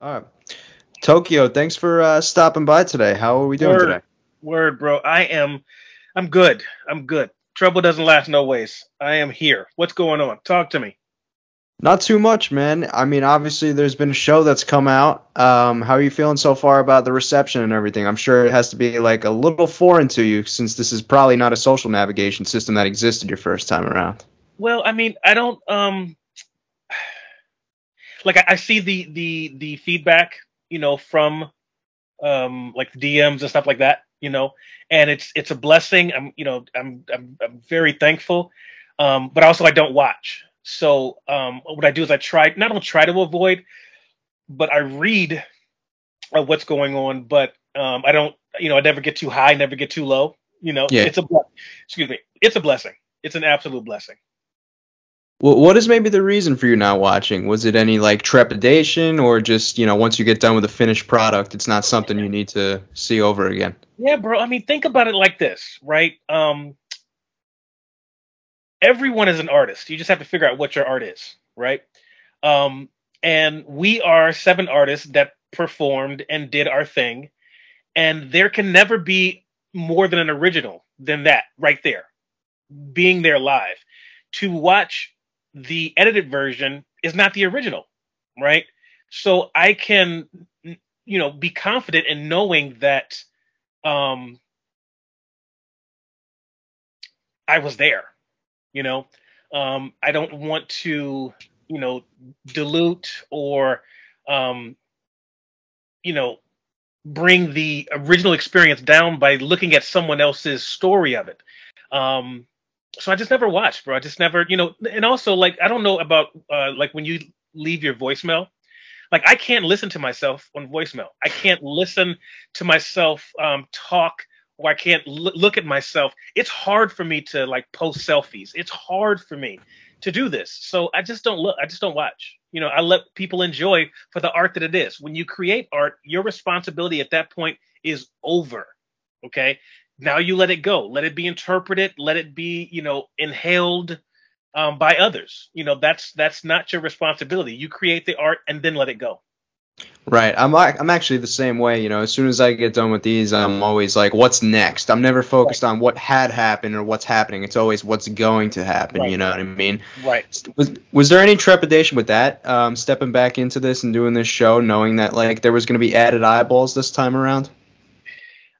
All right. Tokyo, thanks for uh, stopping by today. How are we doing Word. today? Word, bro. I am I'm good. I'm good. Trouble doesn't last no ways. I am here. What's going on? Talk to me. Not too much, man. I mean, obviously, there's been a show that's come out. Um, how are you feeling so far about the reception and everything? I'm sure it has to be like a little foreign to you since this is probably not a social navigation system that existed your first time around. Well, I mean, I don't um like I, I see the the the feedback, you know, from um like DMs and stuff like that, you know, and it's it's a blessing. I'm you know I'm I'm, I'm very thankful, um, but also I don't watch. So um, what I do is I try not only try to avoid, but I read uh, what's going on, but um, I don't you know I never get too high, never get too low. You know, Yeah. it's a excuse me, it's a blessing. It's an absolute blessing. What is maybe the reason for you not watching? Was it any like trepidation, or just you know once you get done with the finished product, it's not something you need to see over again? Yeah, bro. I mean, think about it like this, right? Um, everyone is an artist. You just have to figure out what your art is, right? Um, and we are seven artists that performed and did our thing, and there can never be more than an original than that right there, being there live. To watch the edited version is not the original, right? So I can, you know, be confident in knowing that um I was there, you know. Um I don't want to, you know, dilute or um you know, bring the original experience down by looking at someone else's story of it. Um so I just never watched, bro. I just never, you know, and also like I don't know about uh like when you leave your voicemail, like I can't listen to myself on voicemail. I can't listen to myself um, talk, or I can't l- look at myself. It's hard for me to like post selfies. It's hard for me to do this. So I just don't look. I just don't watch. You know, I let people enjoy for the art that it is. When you create art, your responsibility at that point is over. Okay. Now you let it go. Let it be interpreted. Let it be, you know, inhaled um, by others. You know, that's that's not your responsibility. You create the art and then let it go. Right. I'm like I'm actually the same way, you know, as soon as I get done with these, I'm always like what's next? I'm never focused on what had happened or what's happening. It's always what's going to happen, Right. you know what I mean? Right. Was was there any trepidation with that? Um stepping back into this and doing this show knowing that like there was going to be added eyeballs this time around?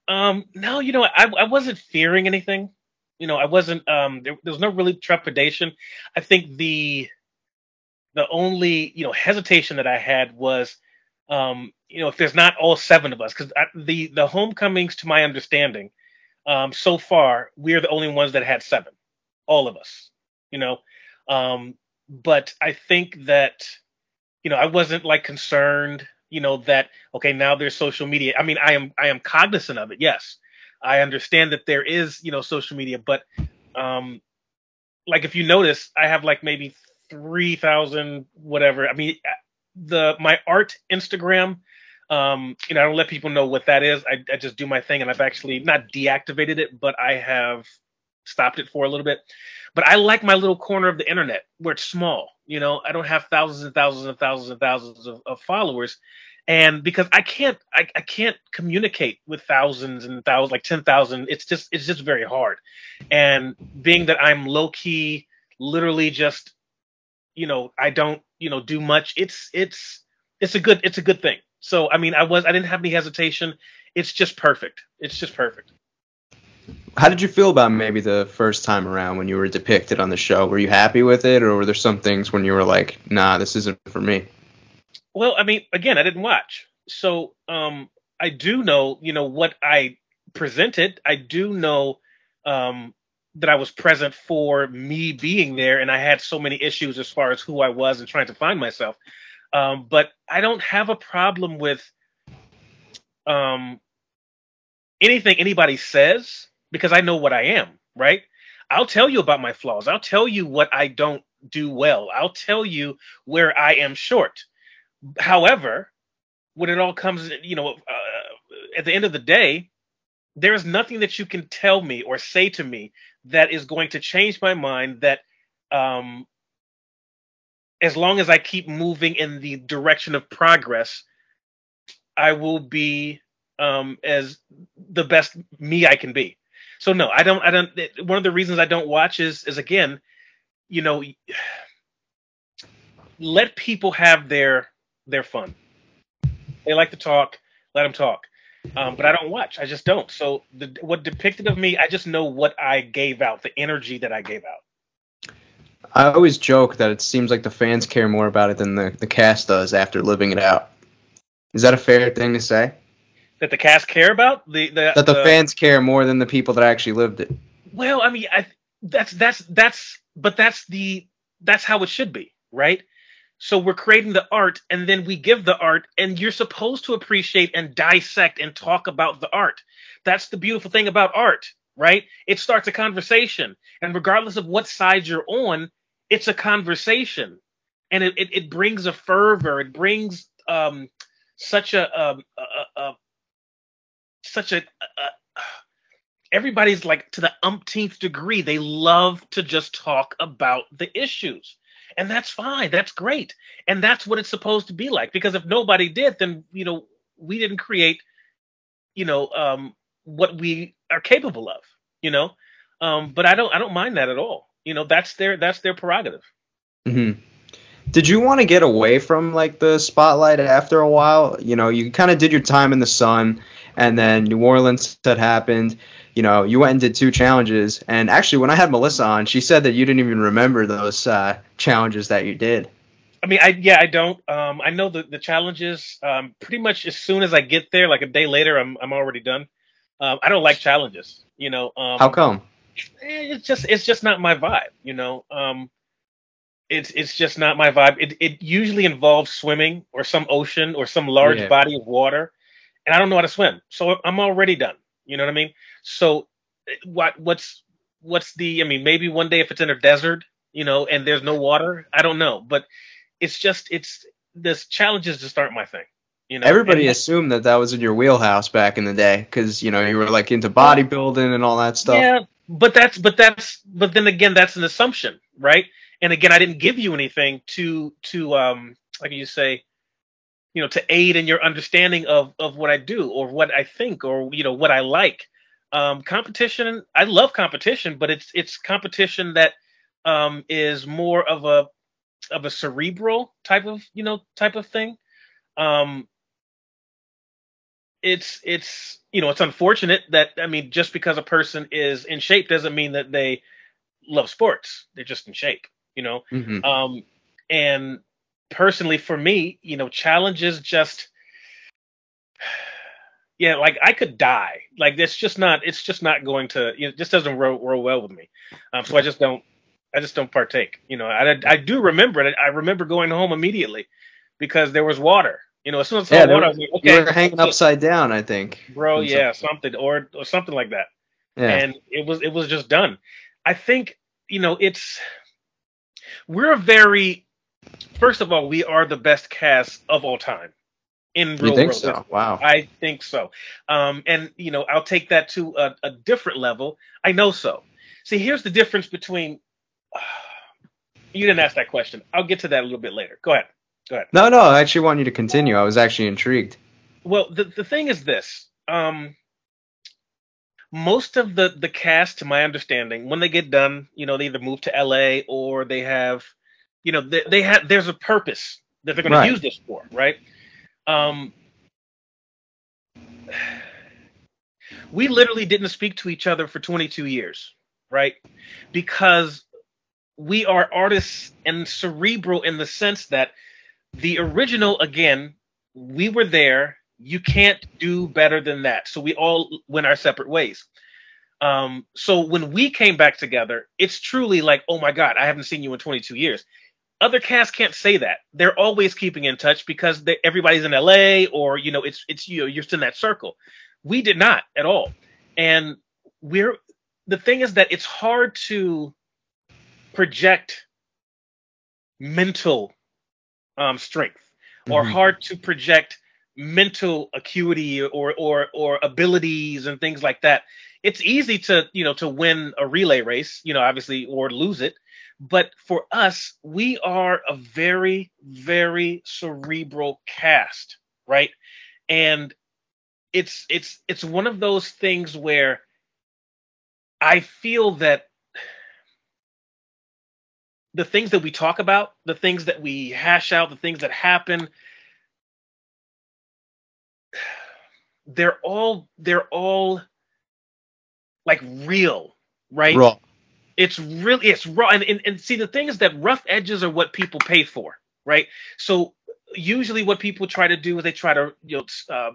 Um, no, you know, I I wasn't fearing anything. You know, I wasn't. Um, there, there was no really trepidation. I think the the only you know hesitation that I had was, um, you know, if there's not all seven of us, because the the homecomings, to my understanding, um, so far we are the only ones that had seven, all of us. You know, um, but I think that you know I wasn't like concerned. You know that okay now there's social media. I mean I am I am cognizant of it. Yes, I understand that there is you know social media, but um, like if you notice, I have like maybe three thousand whatever. I mean the my art Instagram. Um, you know, I don't let people know what that is. I, I just do my thing, and I've actually not deactivated it, but I have stopped it for a little bit. But I like my little corner of the internet where it's small. You know, I don't have thousands and thousands and thousands and thousands of, of followers, and because I can't, I, I can't communicate with thousands and thousands, like ten thousand. It's just, it's just very hard. And being that I'm low key, literally just, you know, I don't, you know, do much. It's, it's, it's a good, it's a good thing. So I mean, I was, I didn't have any hesitation. It's just perfect. It's just perfect. How did you feel about maybe the first time around when you were depicted on the show? Were you happy with it or were there some things when you were like, "Nah, this isn't for me?" Well, I mean, again, I didn't watch, so um, I do know, you know, what I presented. I do know um, that I was present for me being there, and I had so many issues as far as who I was and trying to find myself. Um, but I don't have a problem with um, anything anybody says because I know what I am, right? I'll tell you about my flaws. I'll tell you what I don't do well. I'll tell you where I am short. However, when it all comes, you know, uh, at the end of the day, there is nothing that you can tell me or say to me that is going to change my mind. That, um, as long as I keep moving in the direction of progress, I will be um, as the best me I can be. So no, I don't. I don't. One of the reasons I don't watch is is again, you know, let people have their their fun. They like to talk. Let them talk. Um, but I don't watch. I just don't. So the, what depicted of me, I just know what I gave out, the energy that I gave out. I always joke that it seems like the fans care more about it than the, the cast does after living it out. Is that a fair thing to say? That the cast care about the, the that the, the fans care more than the people that actually lived it. Well, I mean, I that's that's that's but that's the that's how it should be, right? So we're creating the art and then we give the art and you're supposed to appreciate and dissect and talk about the art. That's the beautiful thing about art, right? It starts a conversation and regardless of what side you're on, it's a conversation and it, it, it brings a fervor. It brings um, such a, um, a, a, a such a, everybody's like to the umpteenth degree. They love to just talk about the issues. And that's fine. That's great. And that's what it's supposed to be like. Because if nobody did then you know we didn't create you know um what we are capable of you know? Um but i don't i don't mind that at all. You know that's their that's their prerogative. Mm-hmm. did you want to get away from like the spotlight after a while? You know you kind of did your time in the sun and then new orleans had happened you know, you went and did two challenges. And actually, when I had Melissa on, she said that you didn't even remember those uh, challenges that you did. I mean, I yeah, I don't. Um, I know the the challenges. Um, pretty much as soon as I get there, like a day later, I'm I'm already done. Um, I don't like challenges. You know. Um, How come? Eh, it's just it's just not my vibe. You know. Um, it's it's just not my vibe. It it usually involves swimming or some ocean or some large yeah. body of water, and I don't know how to swim, so I'm already done. You know what I mean? So what what's what's the I mean maybe one day if it's in a desert, you know, and there's no water, I don't know, but it's just it's this challenges just aren't my thing. You know, everybody and, assumed that that was in your wheelhouse back in the day because you know you were like into bodybuilding and all that stuff. Yeah, but that's but that's but then again that's an assumption, right? And again, I didn't give you anything to to um like you say, you know, to aid in your understanding of of what I do or what I think or you know what I like. Um, competition, I love competition, but it's it's competition that um, is more of a of a cerebral type of you know type of thing. Um, it's it's you know it's unfortunate that I mean just because a person is in shape doesn't mean that they love sports. They're just in shape, you know. Mm-hmm. Um, and personally, for me, you know, challenges just yeah, like I could die. Like it's just not. It's just not going to. You know, it just doesn't roll, roll well with me. Um, so I just don't. I just don't partake. You know, I, I do remember it. I remember going home immediately because there was water. You know, as soon as I yeah, water, I was like, okay, you were hanging upside down. I think, bro. Yeah, something or or something like that. Yeah. And it was it was just done. I think you know it's we're a very first of all we are the best cast of all time in real you think world. So? Wow. I think so. Um, and you know, I'll take that to a, a, different level. I know so. See, here's the difference between. Uh, you didn't ask that question. I'll get to that a little bit later. Go ahead. Go ahead. No, no. I actually want you to continue. I was actually intrigued. Well, the the thing is this. Um, most of the the cast, to my understanding, when they get done, you know, they either move to L.A. or they have, you know, they, they have. There's a purpose that they're going right. to use this for, right? Um, we literally didn't speak to each other for 22 years, right? Because we are artists and cerebral in the sense that the original, again, we were there. You can't do better than that. So we all went our separate ways. Um, so when we came back together, it's truly like, oh my God, I haven't seen you in 22 years other casts can't say that. They're always keeping in touch because they, everybody's in LA or you know it's it's you know, you're in that circle. We did not at all, and we're the thing is that it's hard to project mental um, strength or mm-hmm. hard to project mental acuity or or or abilities and things like that. It's easy to you know to win a relay race, you know, obviously, or lose it. But for us, we are a very, very cerebral cast, right? and it's it's it's one of those things where I feel that the things that we talk about, the things that we hash out, the things that happen, they're all they're all like real, right? Raw. It's really it's raw, and, and and see the thing is that rough edges are what people pay for, right? So usually, what people try to do is they try to you know uh,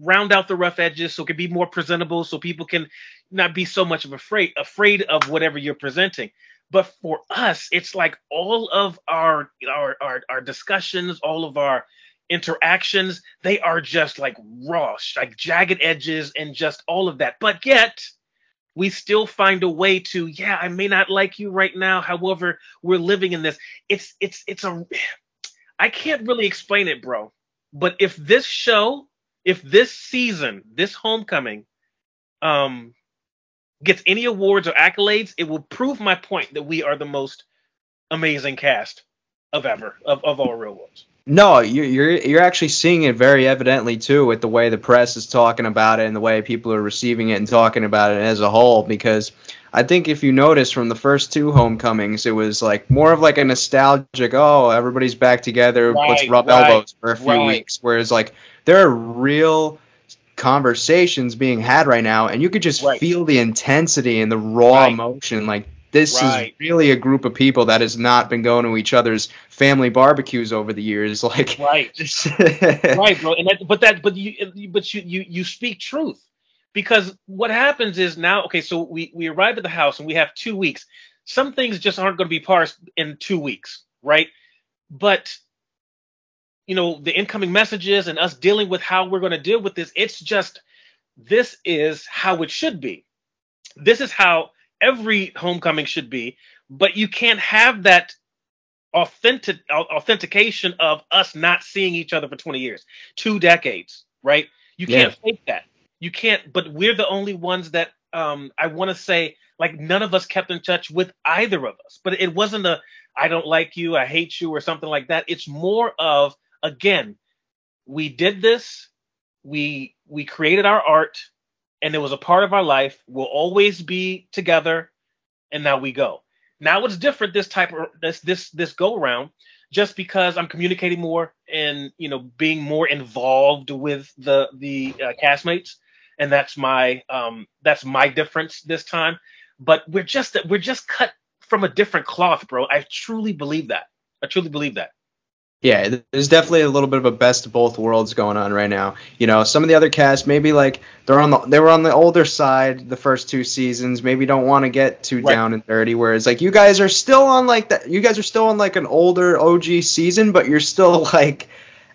round out the rough edges so it can be more presentable, so people can not be so much of afraid afraid of whatever you're presenting. But for us, it's like all of our our our, our discussions, all of our interactions, they are just like raw, like jagged edges and just all of that. But yet we still find a way to yeah i may not like you right now however we're living in this. It's it's it's a i can't really explain it bro. But if this show if this season this homecoming um gets any awards or accolades it will prove my point that we are the most amazing cast of ever of, of all real worlds no, you're, you're you're actually seeing it very evidently too with the way the press is talking about it and the way people are receiving it and talking about it as a whole. Because I think if you notice from the first two homecomings, it was like more of like a nostalgic, oh, everybody's back together, right, let's rub right, elbows for a few right. weeks. Whereas like there are real conversations being had right now, and you could just feel the intensity and the raw emotion. Like this right. is really a group of people that has not been going to each other's family barbecues over the years. Like right, right, bro. And that, but that, but you, but you, you, you speak truth because what happens is now, okay, so we we arrive at the house and we have two weeks. Some things just aren't going to be parsed in two weeks, right? But you know, the incoming messages and us dealing with how we're going to deal with this, it's just this is how it should be. This is how every homecoming should be, but you can't have that authentic authentication of us not seeing each other for 20 years, two decades, right? You can't fake that. You can't, but we're the only ones that um I want to say like none of us kept in touch with either of us. But it wasn't a I don't like you, I hate you or something like that. It's more of again, we did this, we we created our art, and it was a part of our life. We'll always be together, and now we go. Now it's different this type of this this this go around, just because I'm communicating more and you know being more involved with the the uh, castmates, and that's my um that's my difference this time. But we're just we're just cut from a different cloth, bro. I truly believe that. I truly believe that. Yeah, there's definitely a little bit of a best of both worlds going on right now. You know, some of the other cast maybe like they're on the they were on the older side the first two seasons, maybe don't want to get too right. down and dirty. Whereas like you guys are still on like that, you guys are still on like an older OG season, but you're still like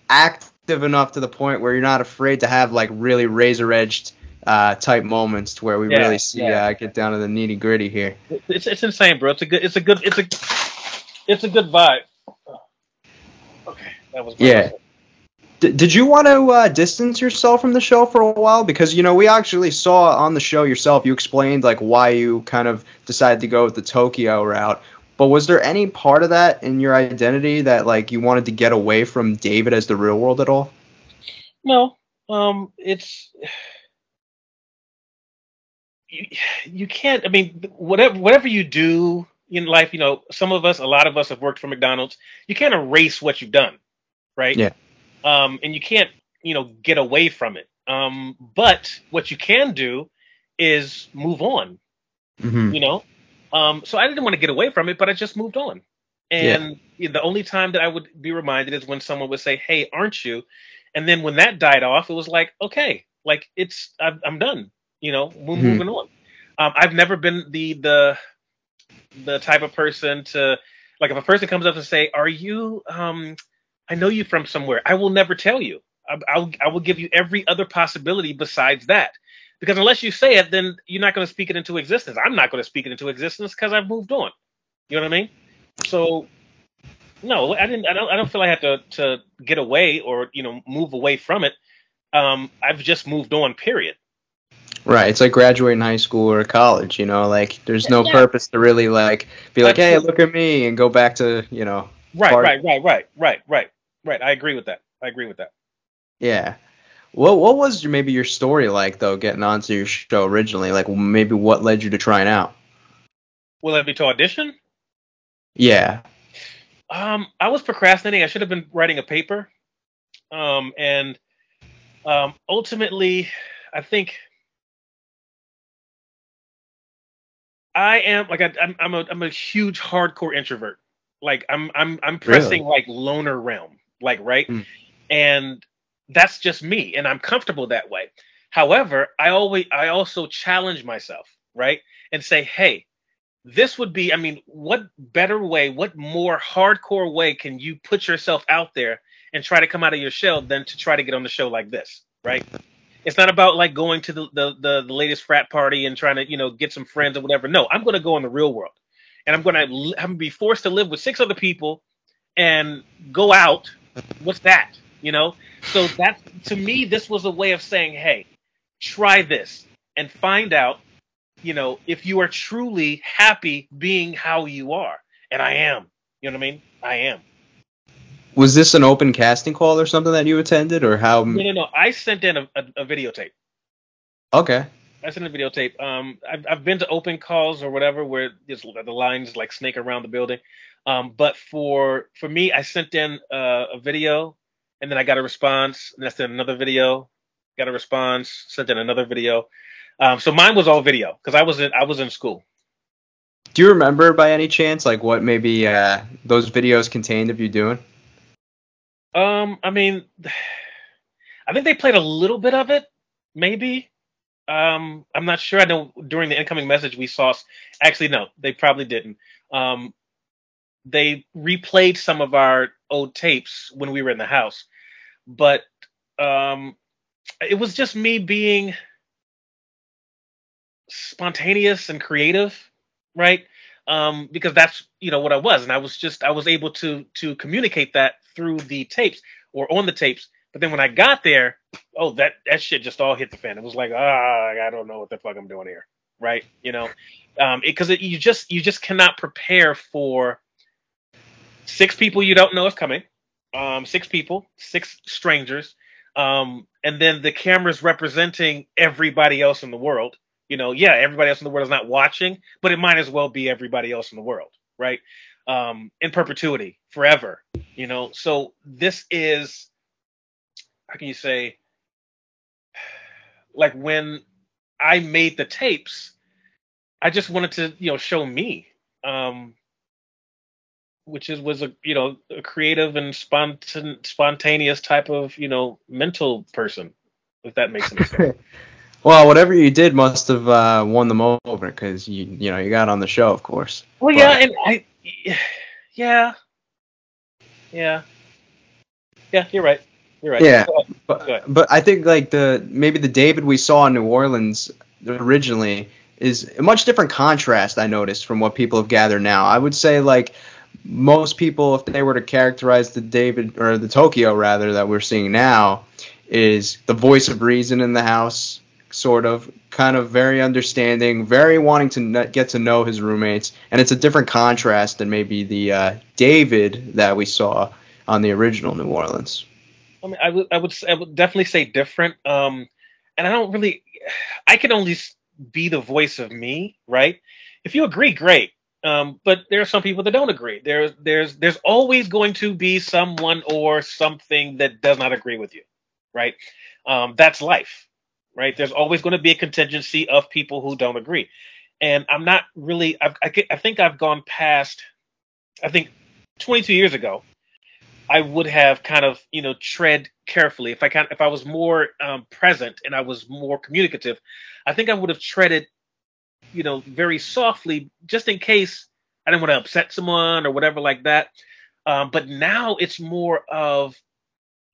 active enough to the point where you're not afraid to have like really razor edged uh, type moments to where we yeah, really see yeah. uh, get down to the nitty gritty here. It's it's insane, bro. It's a good it's a good it's a it's a good vibe. That was yeah. D- did you want to uh, distance yourself from the show for a while? Because you know we actually saw on the show yourself. You explained like why you kind of decided to go with the Tokyo route. But was there any part of that in your identity that like you wanted to get away from David as the real world at all? No. Um, it's you, you can't. I mean, whatever whatever you do in life, you know, some of us, a lot of us have worked for McDonald's. You can't erase what you've done, right? Yeah. Um, and you can't, you know, get away from it. Um, but what you can do is move on. Mm-hmm. You know, um, so I didn't want to get away from it, but I just moved on. And yeah. the only time that I would be reminded is when someone would say, "Hey, aren't you?" And then when that died off, it was like, okay, like it's I'm, I'm done. You know, we're mm-hmm. moving on. Um, I've never been the the the type of person to like if a person comes up and say, "Are you? Um, I know you from somewhere." I will never tell you. I, I'll I will give you every other possibility besides that, because unless you say it, then you're not going to speak it into existence. I'm not going to speak it into existence because I've moved on. You know what I mean? So, no, I didn't. I don't. I don't feel I have to to get away or you know move away from it. Um, I've just moved on. Period. Right. It's like graduating high school or college, you know, like there's no yeah. purpose to really like be like, hey, look at me and go back to, you know. Right, party. right, right, right, right, right, right. I agree with that. I agree with that. Yeah. What what was your, maybe your story like though, getting onto your show originally? Like maybe what led you to trying out? Will it be to audition? Yeah. Um, I was procrastinating. I should have been writing a paper. Um, and um, ultimately, I think I am like I, am I'm a I'm a huge hardcore introvert. Like I'm I'm I'm pressing really? like loner realm, like right, mm. and that's just me, and I'm comfortable that way. However, I always I also challenge myself, right, and say, hey, this would be. I mean, what better way? What more hardcore way can you put yourself out there and try to come out of your shell than to try to get on the show like this, right? It's not about like going to the, the, the, the latest frat party and trying to, you know, get some friends or whatever. No, I'm going to go in the real world and I'm going to I'm going to be forced to live with six other people and go out. What's that? You know? So that to me, this was a way of saying, hey, try this and find out, you know, if you are truly happy being how you are. And I am. You know what I mean? I am. Was this an open casting call or something that you attended, or how? No, no, no. I sent in a, a, a videotape. Okay. I sent a videotape. Um, I've, I've been to open calls or whatever where the lines like snake around the building. Um, but for for me, I sent in uh, a video, and then I got a response, and I sent another video, got a response, sent in another video. Um, so mine was all video because I was in I was in school. Do you remember by any chance like what maybe uh, those videos contained of you doing? Um, I mean, I think they played a little bit of it, maybe. Um, I'm not sure. I know during the incoming message we saw. Actually, no, they probably didn't. Um, they replayed some of our old tapes when we were in the house, but um, it was just me being spontaneous and creative, right? um, because that's you know what I was, and I was just I was able to to communicate that through the tapes or on the tapes. But then when I got there, oh that that shit just all hit the fan. It was like ah I don't know what the fuck I'm doing here, right? You know, because um, you just you just cannot prepare for six people you don't know is coming, um, six people, six strangers, um, and then the cameras representing everybody else in the world you know, yeah, everybody else in the world is not watching, but it might as well be everybody else in the world, right? Um, in perpetuity, forever, you know. So this is, how can you say, like when I made the tapes, I just wanted to, you know, show me, um, which is was a you know a creative and spontan- spontaneous type of you know mental person, if that makes any sense. Well, whatever you did must have uh, won them over because you you know you got on the show, of course. Well, but, yeah, and I, yeah, yeah, yeah. You're right. You're right. Yeah, but, but I think like the maybe the David we saw in New Orleans originally is a much different contrast. I noticed from what people have gathered now. I would say like most people, if they were to characterize the David or the Tokyo rather that we're seeing now, is the voice of reason in the house sort of, kind of very understanding, very wanting to get to know his roommates, and it's a different contrast than maybe the uh, David that we saw on the original New Orleans. I mean, I would, I would, I would definitely say different. Um, and I don't really, I can only be the voice of me, right? If you agree, great. Um, but there are some people that don't agree. There's, there's, there's always going to be someone or something that does not agree with you, right? Um, that's life right? There's always going to be a contingency of people who don't agree. And I'm not really, I've, I, I think I've gone past, I think 22 years ago, I would have kind of, you know, tread carefully. If I kind, if I was more um, present and I was more communicative, I think I would have treaded, you know, very softly, just in case I didn't want to upset someone or whatever like that. Um, but now it's more of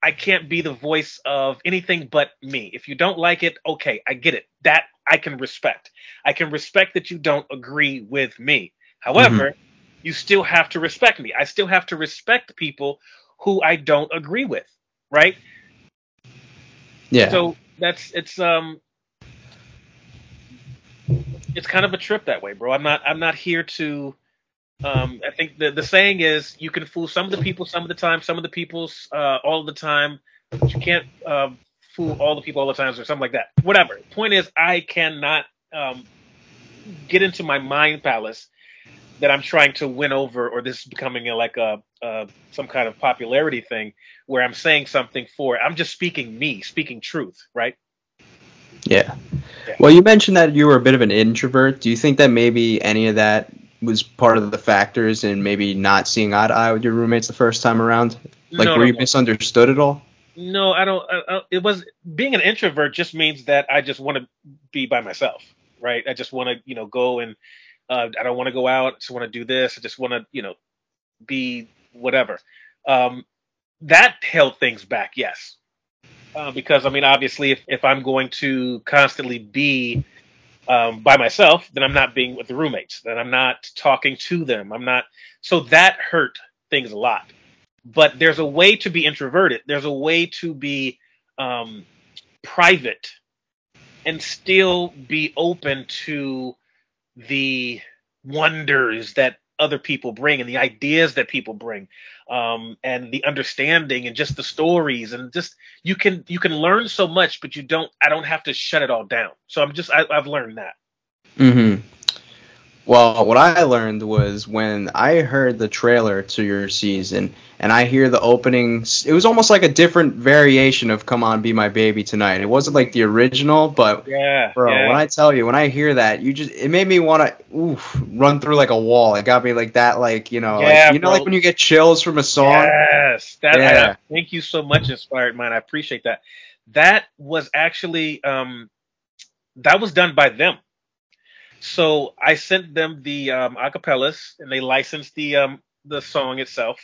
I can't be the voice of anything but me. If you don't like it, okay, I get it. That I can respect. I can respect that you don't agree with me. However, mm-hmm. you still have to respect me. I still have to respect people who I don't agree with, right? Yeah. So that's it's um it's kind of a trip that way, bro. I'm not I'm not here to um, I think the the saying is you can fool some of the people some of the time, some of the people's uh, all the time, but you can't uh, fool all the people all the time or something like that. Whatever. Point is, I cannot um, get into my mind palace that I'm trying to win over, or this is becoming a, like a, a some kind of popularity thing where I'm saying something for. I'm just speaking me, speaking truth, right? Yeah. Yeah. Well, you mentioned that you were a bit of an introvert. Do you think that maybe any of that was part of the factors in maybe not seeing eye to eye with your roommates the first time around? Like, no, were you no. misunderstood at all? No, I don't. I, I, it was being an introvert just means that I just want to be by myself, right? I just want to, you know, go and uh, I don't want to go out. I just want to do this. I just want to, you know, be whatever. Um, that held things back, yes. Uh, because I mean, obviously, if, if I'm going to constantly be um, by myself, then I'm not being with the roommates. Then I'm not talking to them. I'm not. So that hurt things a lot. But there's a way to be introverted. There's a way to be um, private and still be open to the wonders that other people bring and the ideas that people bring um, and the understanding and just the stories and just you can you can learn so much but you don't i don't have to shut it all down. So i'm just I, have learned that. Mm-hmm well, what I learned was when I heard the trailer to your season and I hear the opening, it was almost like a different variation of Come On Be My Baby Tonight. It wasn't like the original, but yeah, bro, yeah. when I tell you, when I hear that, you just it made me want to oof, run through like a wall. It got me like that like, you know, yeah, like, you know like when you get chills from a song? Yes. That yeah. I, thank you so much inspired mind. I appreciate that. That was actually um that was done by them so I sent them the um, acapellas, and they licensed the um, the song itself,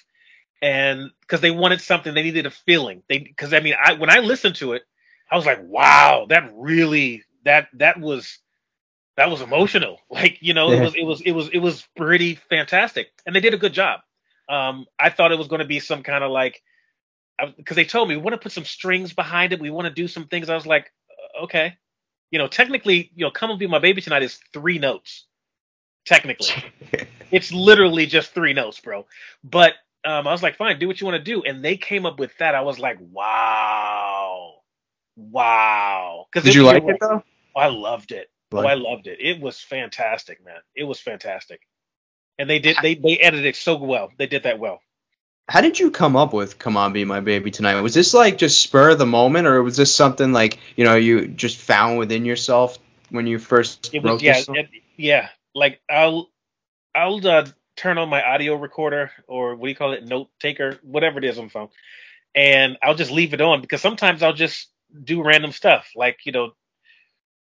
and because they wanted something, they needed a feeling. They because I mean, I when I listened to it, I was like, wow, that really that that was that was emotional. Like you know, yeah. it was it was it was it was pretty fantastic, and they did a good job. Um, I thought it was going to be some kind of like because they told me we want to put some strings behind it. We want to do some things. I was like, okay, you know, technically, you know, "Come and Be My Baby Tonight" is three notes. Technically, it's literally just three notes, bro. But um, I was like, fine, do what you want to do, and they came up with that. I was like, wow, wow. Because did you like it though? Oh, I loved it. Like, oh, I loved it. It was fantastic, man. It was fantastic, and they did they they edited it so well. They did that well how did you come up with "Come On, Be My Baby" tonight? Was this like just spur of the moment, or was this something like you know you just found within yourself when you first it was, wrote yeah, this song? yeah. Like I'll I'll uh, turn on my audio recorder or what do you call it, note taker, whatever it is on the phone, and I'll just leave it on because sometimes I'll just do random stuff, like you know,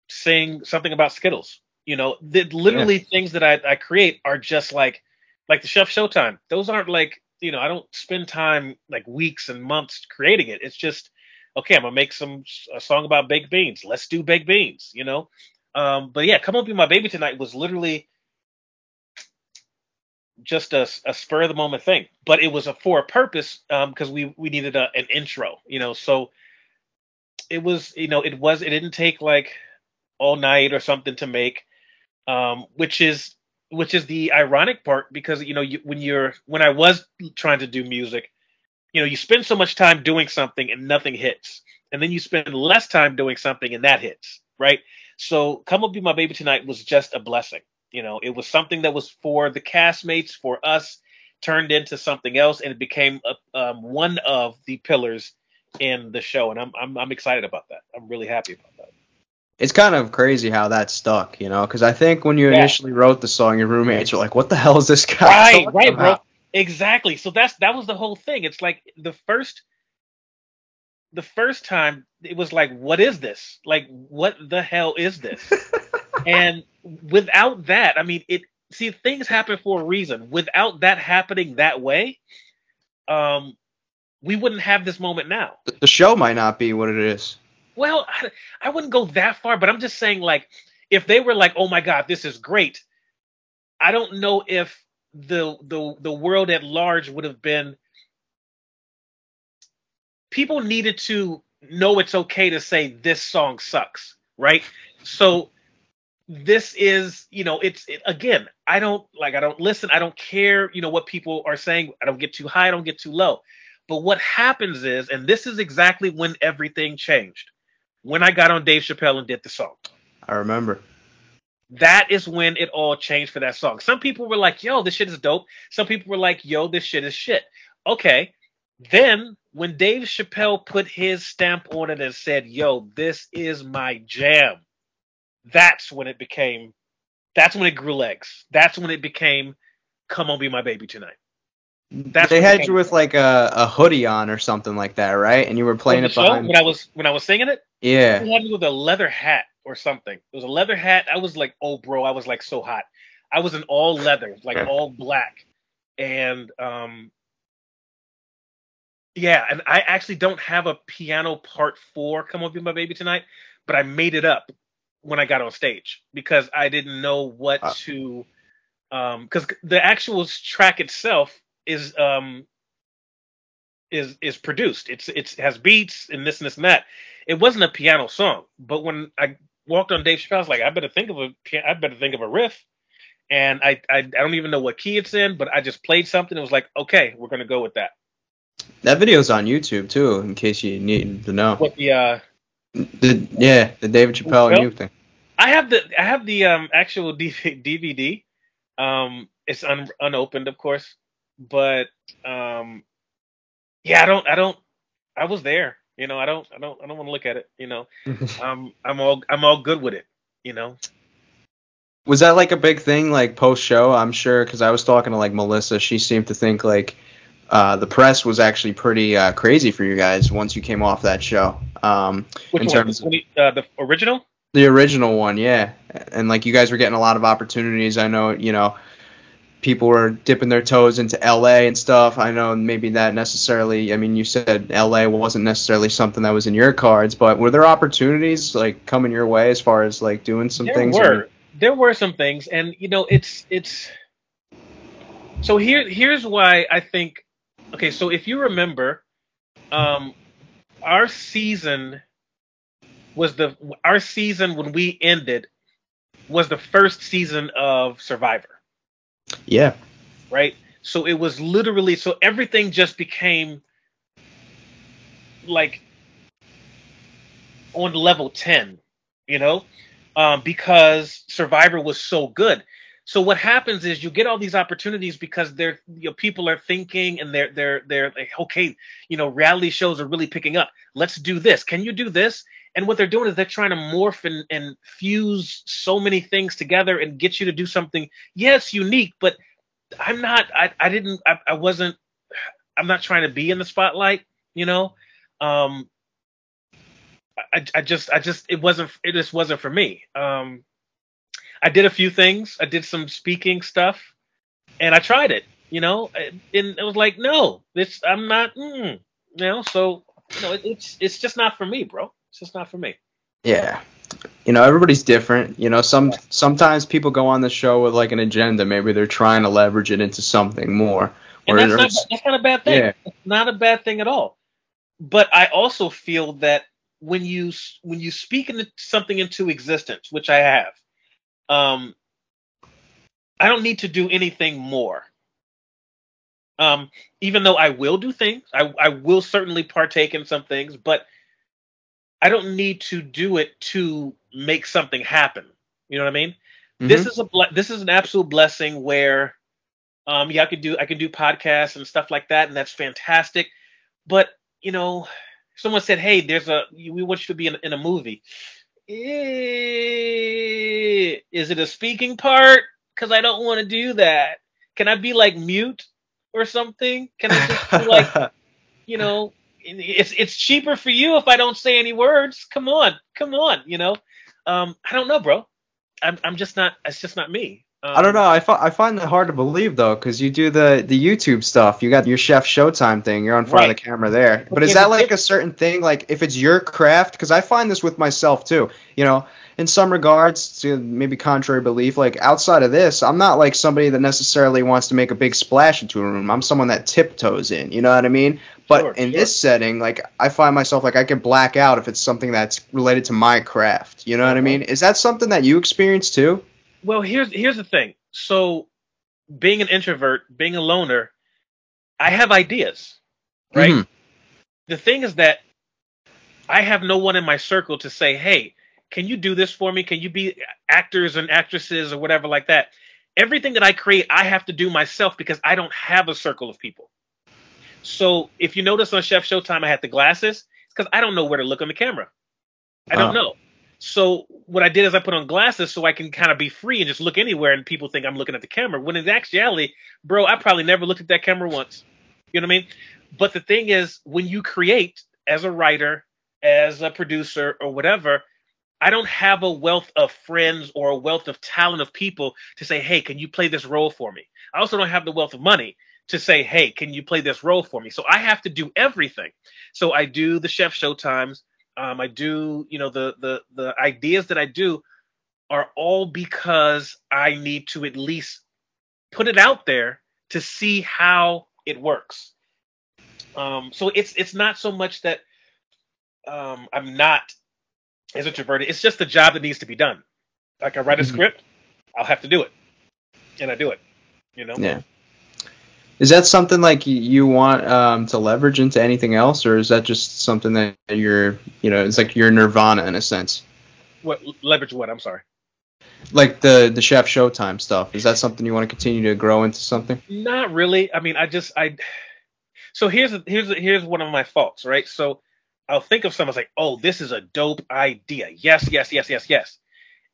sing something about Skittles. You know, the, literally yeah. things that I, I create are just like like the Chef Showtime. Those aren't like you know, I don't spend time like weeks and months creating it. It's just, okay, I'm gonna make some a song about baked beans. Let's do baked beans, you know. Um, but yeah, come on, be my baby tonight was literally just a, a spur of the moment thing, but it was a for a purpose because um, we we needed a, an intro, you know. So it was, you know, it was it didn't take like all night or something to make, um, which is which is the ironic part because you know you, when you're when I was trying to do music, you know you spend so much time doing something and nothing hits, and then you spend less time doing something and that hits, right? So "Come and Be My Baby Tonight" was just a blessing. You know, it was something that was for the castmates, for us, turned into something else, and it became a, um, one of the pillars in the show, and I'm, I'm I'm excited about that. I'm really happy about that it's kind of crazy how that stuck, you know, because I think when you yeah. initially wrote the song, your roommates were like, "What the hell is this guy?" Right, right, bro. Exactly. So that's that was the whole thing. It's like the first, the first time it was like, "What is this? Like, what the hell is this?" and without that, I mean, it. See, things happen for a reason. Without that happening that way, um, we wouldn't have this moment now. The show might not be what it is well, I, I wouldn't go that far, but I'm just saying, like, if they were like, "Oh my God, this is great," I don't know if the the the world at large would have been. People needed to know it's okay to say this song sucks, right? So this is, you know, it's it, again, I don't like, I don't listen, I don't care, you know, what people are saying. I don't get too high, I don't get too low. But what happens is, and this is exactly when everything changed. When I got on Dave Chappelle and did the song. I remember. That is when it all changed for that song. Some people were like, yo, this shit is dope. Some people were like, yo, this shit is shit. Okay. Then when Dave Chappelle put his stamp on it and said, yo, this is my jam, that's when it became, that's when it grew legs. That's when it became, come on, be my baby tonight. That's they had you with like a, a hoodie on or something like that, right? And you were playing it behind. When I was when I was singing it, yeah, they had me with a leather hat or something. It was a leather hat. I was like, oh, bro, I was like so hot. I was in all leather, like all black, and um, yeah, and I actually don't have a piano part four. Come on, be my baby tonight, but I made it up when I got on stage because I didn't know what uh. to, um, because the actual track itself is um is is produced. It's it's it has beats and this and this and that. It wasn't a piano song, but when I walked on Dave Chappelle, I was like, I better think of a I better think of a riff. And I, I I don't even know what key it's in, but I just played something. It was like, okay, we're gonna go with that. That video's on YouTube too, in case you need to know. What the uh the yeah the David Chappelle you thing. I have the I have the um actual DVD. Um, it's un, unopened, of course but um, yeah, I don't, I don't, I was there. You know, I don't, I don't, I don't want to look at it. You know, um, I'm all, I'm all good with it. You know. Was that like a big thing, like post show? I'm sure, because I was talking to like Melissa. She seemed to think like uh, the press was actually pretty uh, crazy for you guys once you came off that show. Um, Which in one? Terms of, uh, the original? The original one, yeah. And like you guys were getting a lot of opportunities. I know, you know, people were dipping their toes into LA and stuff. I know maybe that necessarily. I mean, you said LA wasn't necessarily something that was in your cards, but were there opportunities like coming your way as far as like doing some things? there things? Were. Or... There were some things, and you know, it's it's. So here here's why I think. Okay, so if you remember, um, our season was the our season when we ended was the first season of Survivor yeah. Right? So it was literally so everything just became like on level 10, you know? Um, because Survivor was so good. So what happens is you get all these opportunities because they're you know, people are thinking and they're they're they're like, okay, you know, reality shows are really picking up. Let's do this. Can you do this? And what they're doing is they're trying to morph and, and fuse so many things together and get you to do something. Yes, unique, but I'm not. I, I didn't. I, I wasn't. I'm not trying to be in the spotlight. You know. Um. I, I just. I just. It wasn't. It just wasn't for me. Um. I did a few things. I did some speaking stuff, and I tried it. You know, and it was like, no, this. I'm not. Mm, you know. So. You know, it, it's it's just not for me, bro. It's just not for me. Yeah. You know, everybody's different. You know, some sometimes people go on the show with like an agenda. Maybe they're trying to leverage it into something more. And that's not, that's not a bad thing. Yeah. It's not a bad thing at all. But I also feel that when you when you speak into something into existence, which I have, um, I don't need to do anything more. Um, even though I will do things, I, I will certainly partake in some things, but I don't need to do it to make something happen. You know what I mean? Mm-hmm. This is a ble- this is an absolute blessing where um yeah I could do I can do podcasts and stuff like that and that's fantastic. But, you know, someone said, "Hey, there's a we want you to be in, in a movie." Eh, is it a speaking part? Cuz I don't want to do that. Can I be like mute or something? Can I just be like you know, it's it's cheaper for you if I don't say any words. Come on, come on, you know. Um, I don't know, bro. I'm I'm just not. It's just not me. Um, I don't know. I, fi- I find that hard to believe though, because you do the the YouTube stuff. You got your Chef Showtime thing. You're on front right. of the camera there. But is that like a certain thing? Like if it's your craft? Because I find this with myself too. You know, in some regards, to maybe contrary belief, like outside of this, I'm not like somebody that necessarily wants to make a big splash into a room. I'm someone that tiptoes in. You know what I mean? But sure, in sure. this setting, like I find myself like I can black out if it's something that's related to my craft. You know what I uh-huh. mean? Is that something that you experience too? Well, here's here's the thing. So, being an introvert, being a loner, I have ideas. right? Mm-hmm. The thing is that I have no one in my circle to say, "Hey, can you do this for me? Can you be actors and actresses or whatever like that?" Everything that I create, I have to do myself because I don't have a circle of people. So if you notice on Chef Showtime, I had the glasses. Because I don't know where to look on the camera. I don't uh-huh. know. So what I did is I put on glasses so I can kind of be free and just look anywhere, and people think I'm looking at the camera. When in actuality, bro, I probably never looked at that camera once. You know what I mean? But the thing is, when you create as a writer, as a producer, or whatever, I don't have a wealth of friends or a wealth of talent of people to say, hey, can you play this role for me? I also don't have the wealth of money to say, hey, can you play this role for me? So I have to do everything. So I do the chef showtimes. Um, I do, you know, the the the ideas that I do are all because I need to at least put it out there to see how it works. Um, so it's it's not so much that um, I'm not as introverted. It's just the job that needs to be done. Like I write a mm-hmm. script, I'll have to do it, and I do it. You know. Yeah. Is that something like you want um, to leverage into anything else, or is that just something that you're, you know, it's like your nirvana in a sense? What leverage? What? I'm sorry. Like the the chef Showtime stuff. Is that something you want to continue to grow into something? Not really. I mean, I just I. So here's here's here's one of my faults, right? So I'll think of something like, oh, this is a dope idea. Yes, yes, yes, yes, yes.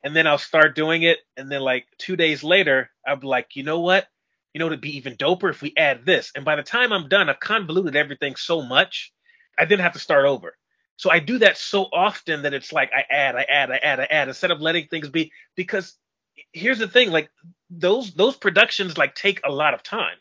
And then I'll start doing it, and then like two days later, I'll be like, you know what? you know, to be even doper if we add this. And by the time I'm done, I've convoluted everything so much, I didn't have to start over. So I do that so often that it's like I add, I add, I add, I add, instead of letting things be. Because here's the thing, like those those productions like take a lot of time.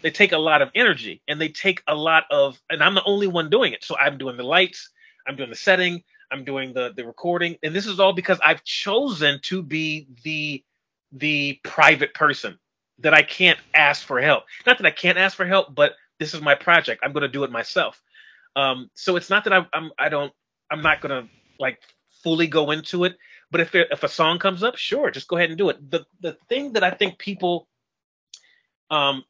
They take a lot of energy and they take a lot of and I'm the only one doing it. So I'm doing the lights, I'm doing the setting, I'm doing the the recording. And this is all because I've chosen to be the the private person that I can't ask for help. Not that I can't ask for help, but this is my project. I'm going to do it myself. Um, so it's not that I, I'm I don't I'm not going to like fully go into it. But if if a song comes up, sure, just go ahead and do it. The the thing that I think people um,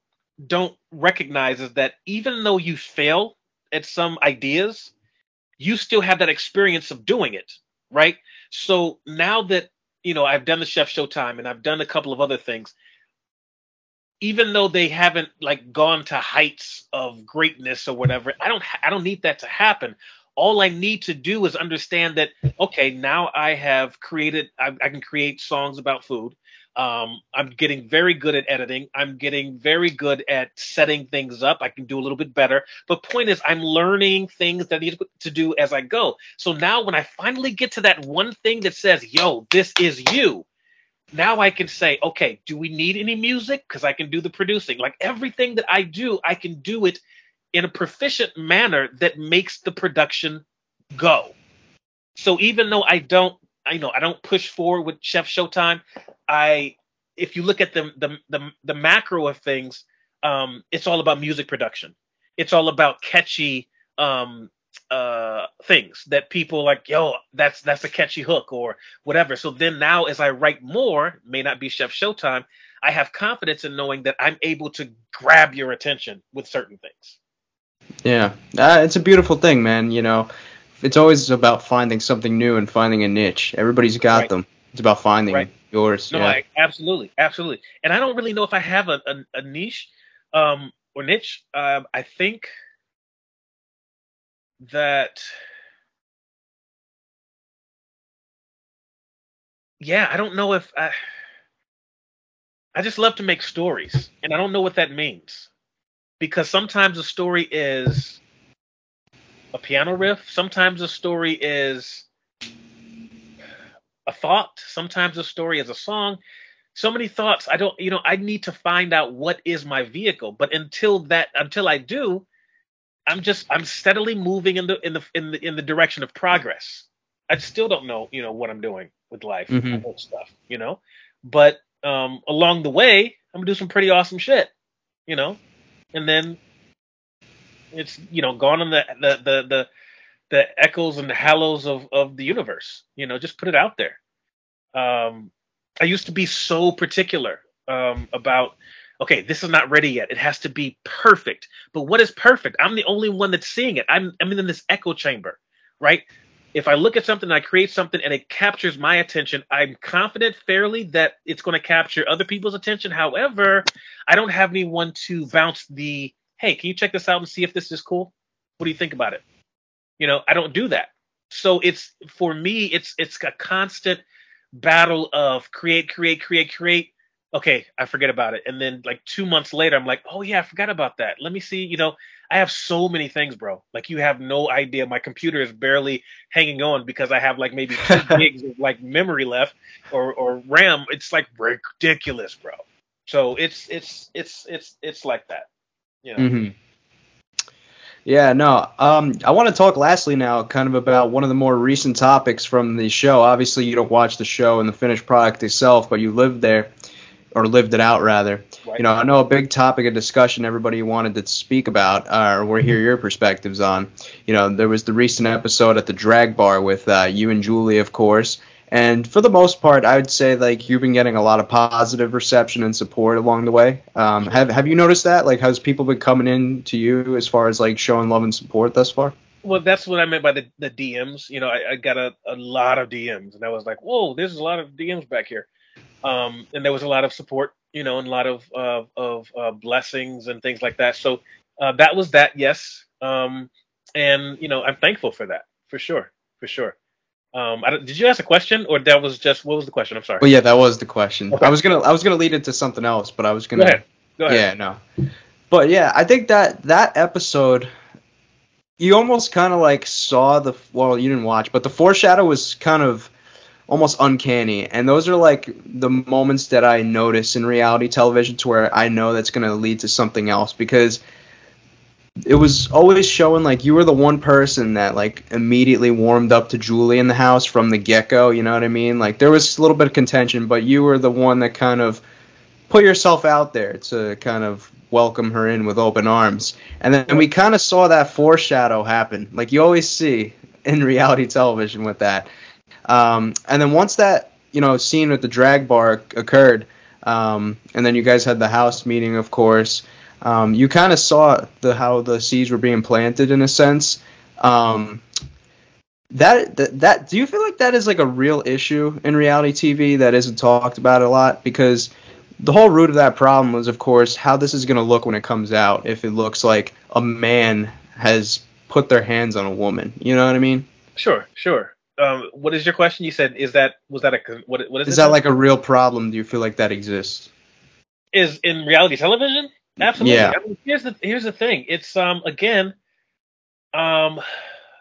don't recognize is that even though you fail at some ideas, you still have that experience of doing it, right? So now that you know I've done the Chef Showtime and I've done a couple of other things, even though they haven't like gone to heights of greatness or whatever i don't i don't need that to happen all i need to do is understand that okay now i have created i, I can create songs about food um, i'm getting very good at editing i'm getting very good at setting things up i can do a little bit better but point is i'm learning things that i need to do as i go so now when i finally get to that one thing that says yo this is you now I can say, okay, do we need any music? Because I can do the producing. Like everything that I do, I can do it in a proficient manner that makes the production go. So even though I don't, I know I don't push forward with Chef Showtime, I if you look at the the the, the macro of things, um, it's all about music production. It's all about catchy um, uh things that people like yo that's that's a catchy hook or whatever so then now as i write more may not be chef showtime i have confidence in knowing that i'm able to grab your attention with certain things yeah uh, it's a beautiful thing man you know it's always about finding something new and finding a niche everybody's got right. them it's about finding right. Yours no yeah. I, absolutely absolutely and i don't really know if i have a, a, a niche um or niche um i think that yeah, I don't know if I I just love to make stories, and I don't know what that means. Because sometimes a story is a piano riff, sometimes a story is a thought, sometimes a story is a song. So many thoughts. I don't, you know, I need to find out what is my vehicle. But until that, until I do, I'm just I'm steadily moving in the in the in the in the direction of progress. I still don't know, you know, what I'm doing with life mm-hmm. and stuff, you know. But um along the way, I'm gonna do some pretty awesome shit, you know. And then it's you know gone in the the the the, the echoes and the hallows of of the universe. You know, just put it out there. Um I used to be so particular um about okay, this is not ready yet. It has to be perfect. But what is perfect? I'm the only one that's seeing it. I'm, I'm in this echo chamber, right? If I look at something, I create something, and it captures my attention, I'm confident fairly that it's going to capture other people's attention. However, I don't have anyone to bounce the, hey, can you check this out and see if this is cool? What do you think about it? You know, I don't do that. So it's for me, it's it's a constant battle of create, create, create, create okay, I forget about it. And then like two months later, I'm like, oh yeah, I forgot about that. Let me see. You know, I have so many things, bro. Like you have no idea. My computer is barely hanging on because I have like maybe two gigs of like memory left or or RAM. It's like ridiculous, bro. So it's it's it's it's it's like that. You know. Mm-hmm. Yeah, no. Um, I want to talk lastly now, kind of about one of the more recent topics from the show. Obviously, you don't watch the show and the finished product itself, but you lived there or lived it out rather. Right. You know, I know a big topic of discussion everybody wanted to speak about, uh, or hear your perspectives on. You know, there was the recent episode at the drag bar with uh, you and Julie, of course. And for the most part, I would say like you've been getting a lot of positive reception and support along the way. Um, have Have you noticed that? Like, has people been coming in to you as far as like showing love and support thus far? Well, that's what I meant by the, the DMs. You know, I, I got a, a lot of DMs, and I was like, "Whoa, there's a lot of DMs back here." um, and there was a lot of support, you know, and a lot of uh, of uh, blessings and things like that. So uh, that was that, yes, um, and you know, I'm thankful for that, for sure, for sure. Um, did you ask a question, or that was just what was the question? I'm sorry. Well, yeah, that was the question. Okay. I was gonna I was gonna lead into something else, but I was gonna. Go ahead. Go ahead. Yeah, no. But yeah, I think that that episode, you almost kind of like saw the well, you didn't watch, but the foreshadow was kind of almost uncanny. And those are like the moments that I notice in reality television to where I know that's going to lead to something else because it was always showing like you were the one person that like immediately warmed up to Julie in the house from the get go. You know what I mean? Like there was a little bit of contention, but you were the one that kind of put yourself out there to kind of welcome her in with open arms. And then we kind of saw that foreshadow happen, like you always see in reality television with that. Um, and then once that you know scene with the drag bar occurred, um, and then you guys had the house meeting, of course. Um, you kind of saw the how the seeds were being planted in a sense. Um, that, that that do you feel like that is like a real issue in reality TV that isn't talked about a lot because the whole root of that problem was of course how this is going to look when it comes out if it looks like a man has put their hands on a woman you know what i mean sure sure um, what is your question? You said is that was that a what? What is? Is that like a real problem? Do you feel like that exists? Is in reality television? Absolutely. Yeah. I mean, here's the here's the thing. It's um again, um,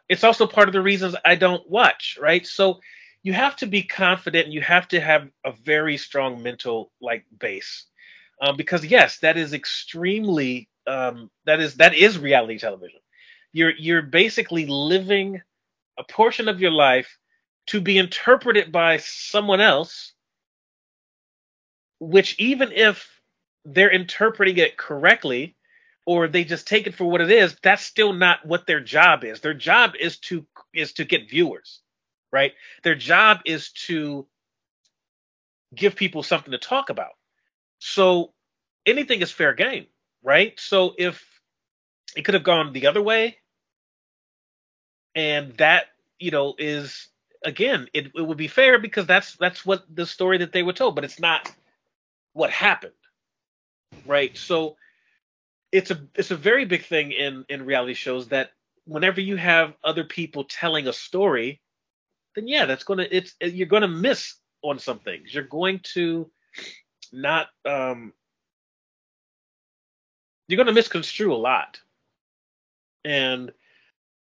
it's also part of the reasons I don't watch. Right. So you have to be confident. and You have to have a very strong mental like base, um, because yes, that is extremely um that is that is reality television. You're you're basically living a portion of your life to be interpreted by someone else, which even if they're interpreting it correctly or they just take it for what it is, that's still not what their job is. Their job is to is to get viewers, right? Their job is to give people something to talk about. So anything is fair game, right? So if it could have gone the other way, and that you know is again it, it would be fair because that's that's what the story that they were told but it's not what happened right. So it's a it's a very big thing in in reality shows that whenever you have other people telling a story then yeah that's gonna it's you're gonna miss on some things. You're going to not um you're gonna misconstrue a lot. And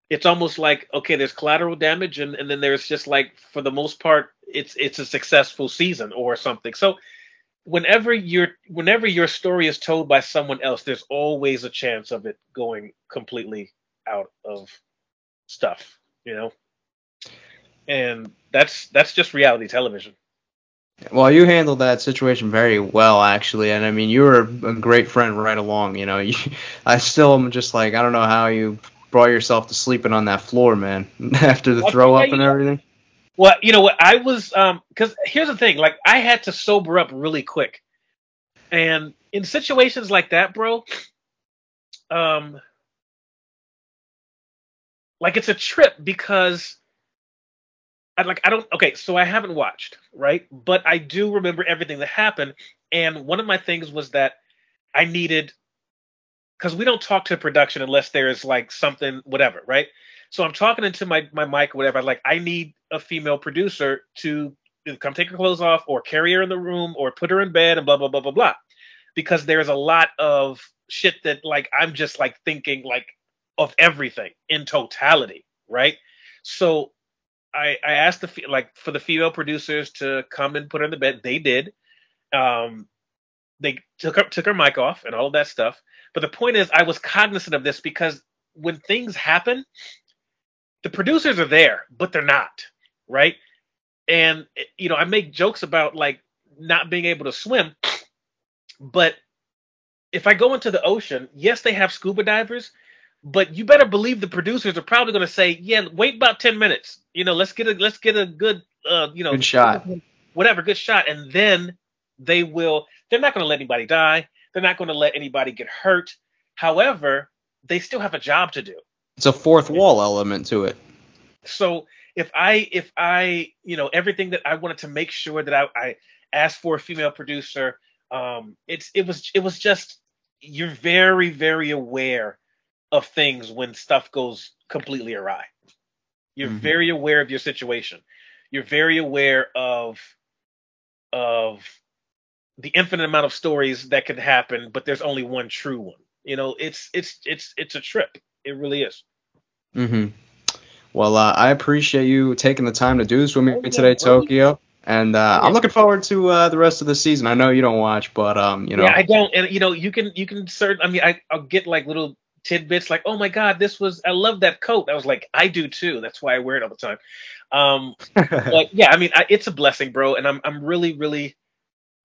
it's almost like okay there's collateral damage and, and then there's just like for the most part it's it's a successful season or something. So whenever your whenever your story is told by someone else there's always a chance of it going completely out of stuff you know and that's that's just reality television well, you handled that situation very well, actually, and I mean, you were a great friend right along. You know, you, I still am just like I don't know how you brought yourself to sleeping on that floor, man, after the throw up and everything? Well, you know what? I was um because here's the thing, like I had to sober up really quick. And in situations like that, bro, um, like it's a trip because I like I don't okay, so I haven't watched, right? But I do remember everything that happened. And one of my things was that I needed because we don't talk to production unless there is like something, whatever, right? So I'm talking into my my mic or whatever. Like I need a female producer to come take her clothes off or carry her in the room or put her in bed and blah blah blah blah blah. Because there's a lot of shit that like I'm just like thinking like of everything in totality, right? So I I asked the like for the female producers to come and put her in the bed. They did. Um, they took her took her mic off and all of that stuff. But the point is, I was cognizant of this because when things happen, the producers are there, but they're not, right? And you know, I make jokes about like not being able to swim, but if I go into the ocean, yes, they have scuba divers, but you better believe the producers are probably going to say, "Yeah, wait about ten minutes. You know, let's get a let's get a good, uh, you know, good shot, whatever, good shot," and then they will. They're not going to let anybody die. They're not going to let anybody get hurt. However, they still have a job to do. It's a fourth wall element to it. So if I if I you know everything that I wanted to make sure that I, I asked for a female producer, um, it's it was it was just you're very very aware of things when stuff goes completely awry. You're mm-hmm. very aware of your situation. You're very aware of of the infinite amount of stories that could happen, but there's only one true one. You know, it's it's it's it's a trip. It really is. Mm-hmm. Well, uh, I appreciate you taking the time to do this with me oh, today, Tokyo. And uh, I'm looking forward to uh, the rest of the season. I know you don't watch, but um, you know. Yeah, I don't. And you know, you can you can certain. I mean, I I'll get like little tidbits like, oh my god, this was I love that coat. I was like, I do too. That's why I wear it all the time. Um, but yeah, I mean, I, it's a blessing, bro. And I'm I'm really really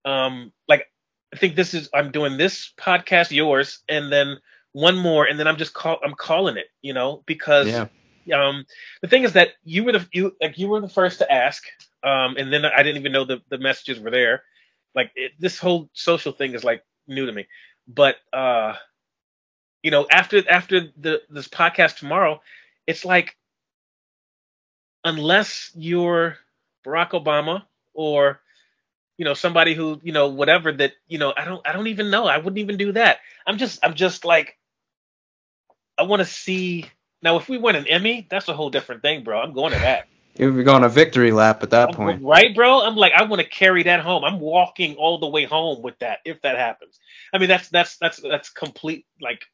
um like I think this is I'm doing this podcast, yours, and then one more, and then I'm just call I'm calling it, you know, because yeah. um the thing is that you were the you like you were the first to ask, um, and then I didn't even know the the messages were there. Like it, this whole social thing is like new to me, but uh, you know, after after the this podcast tomorrow, it's like unless you're Barack Obama or you know somebody who you know whatever that you know i don't i don't even know. I wouldn't even do that. I'm just i'm just like i want to see now if we win an emmy that's a whole different thing bro. I'm going to that. You'd be going a victory lap at that I'm, point. Right bro? I'm like i want to carry that home. I'm walking all the way home with that if that happens. I mean that's that's that's that's complete like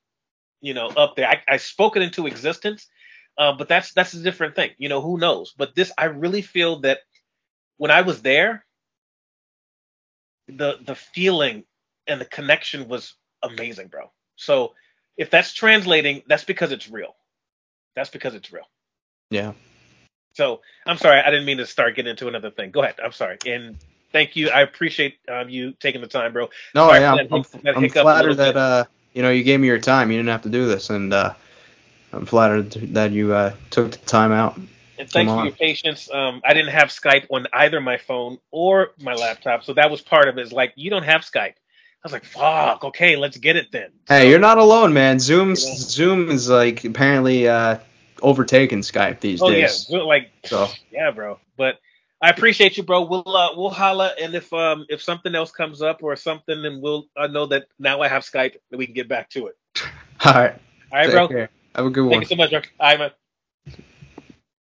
you know up there. I, I spoke it into existence uh, but that's that's a different thing. You know who knows? But this i really feel that when i was there the the feeling and the connection was amazing, bro. So if that's translating, that's because it's real. That's because it's real. Yeah. So I'm sorry, I didn't mean to start getting into another thing. Go ahead. I'm sorry. And thank you. I appreciate um, you taking the time, bro. No, sorry yeah, I'm, I'm, I'm flattered that uh, you know you gave me your time. You didn't have to do this, and uh, I'm flattered that you uh, took the time out. And thanks for your patience. Um, I didn't have Skype on either my phone or my laptop, so that was part of it. It's like you don't have Skype. I was like, "Fuck, okay, let's get it then." Hey, so, you're not alone, man. Zoom, Zoom is like apparently uh, overtaking Skype these oh, days. yeah, like so yeah, bro. But I appreciate you, bro. We'll uh, we'll holla, and if um if something else comes up or something, then we'll I know that now I have Skype, and we can get back to it. All right. All right, Take bro. Care. Have a good Thank one. Thank you so much, bro. All right, man.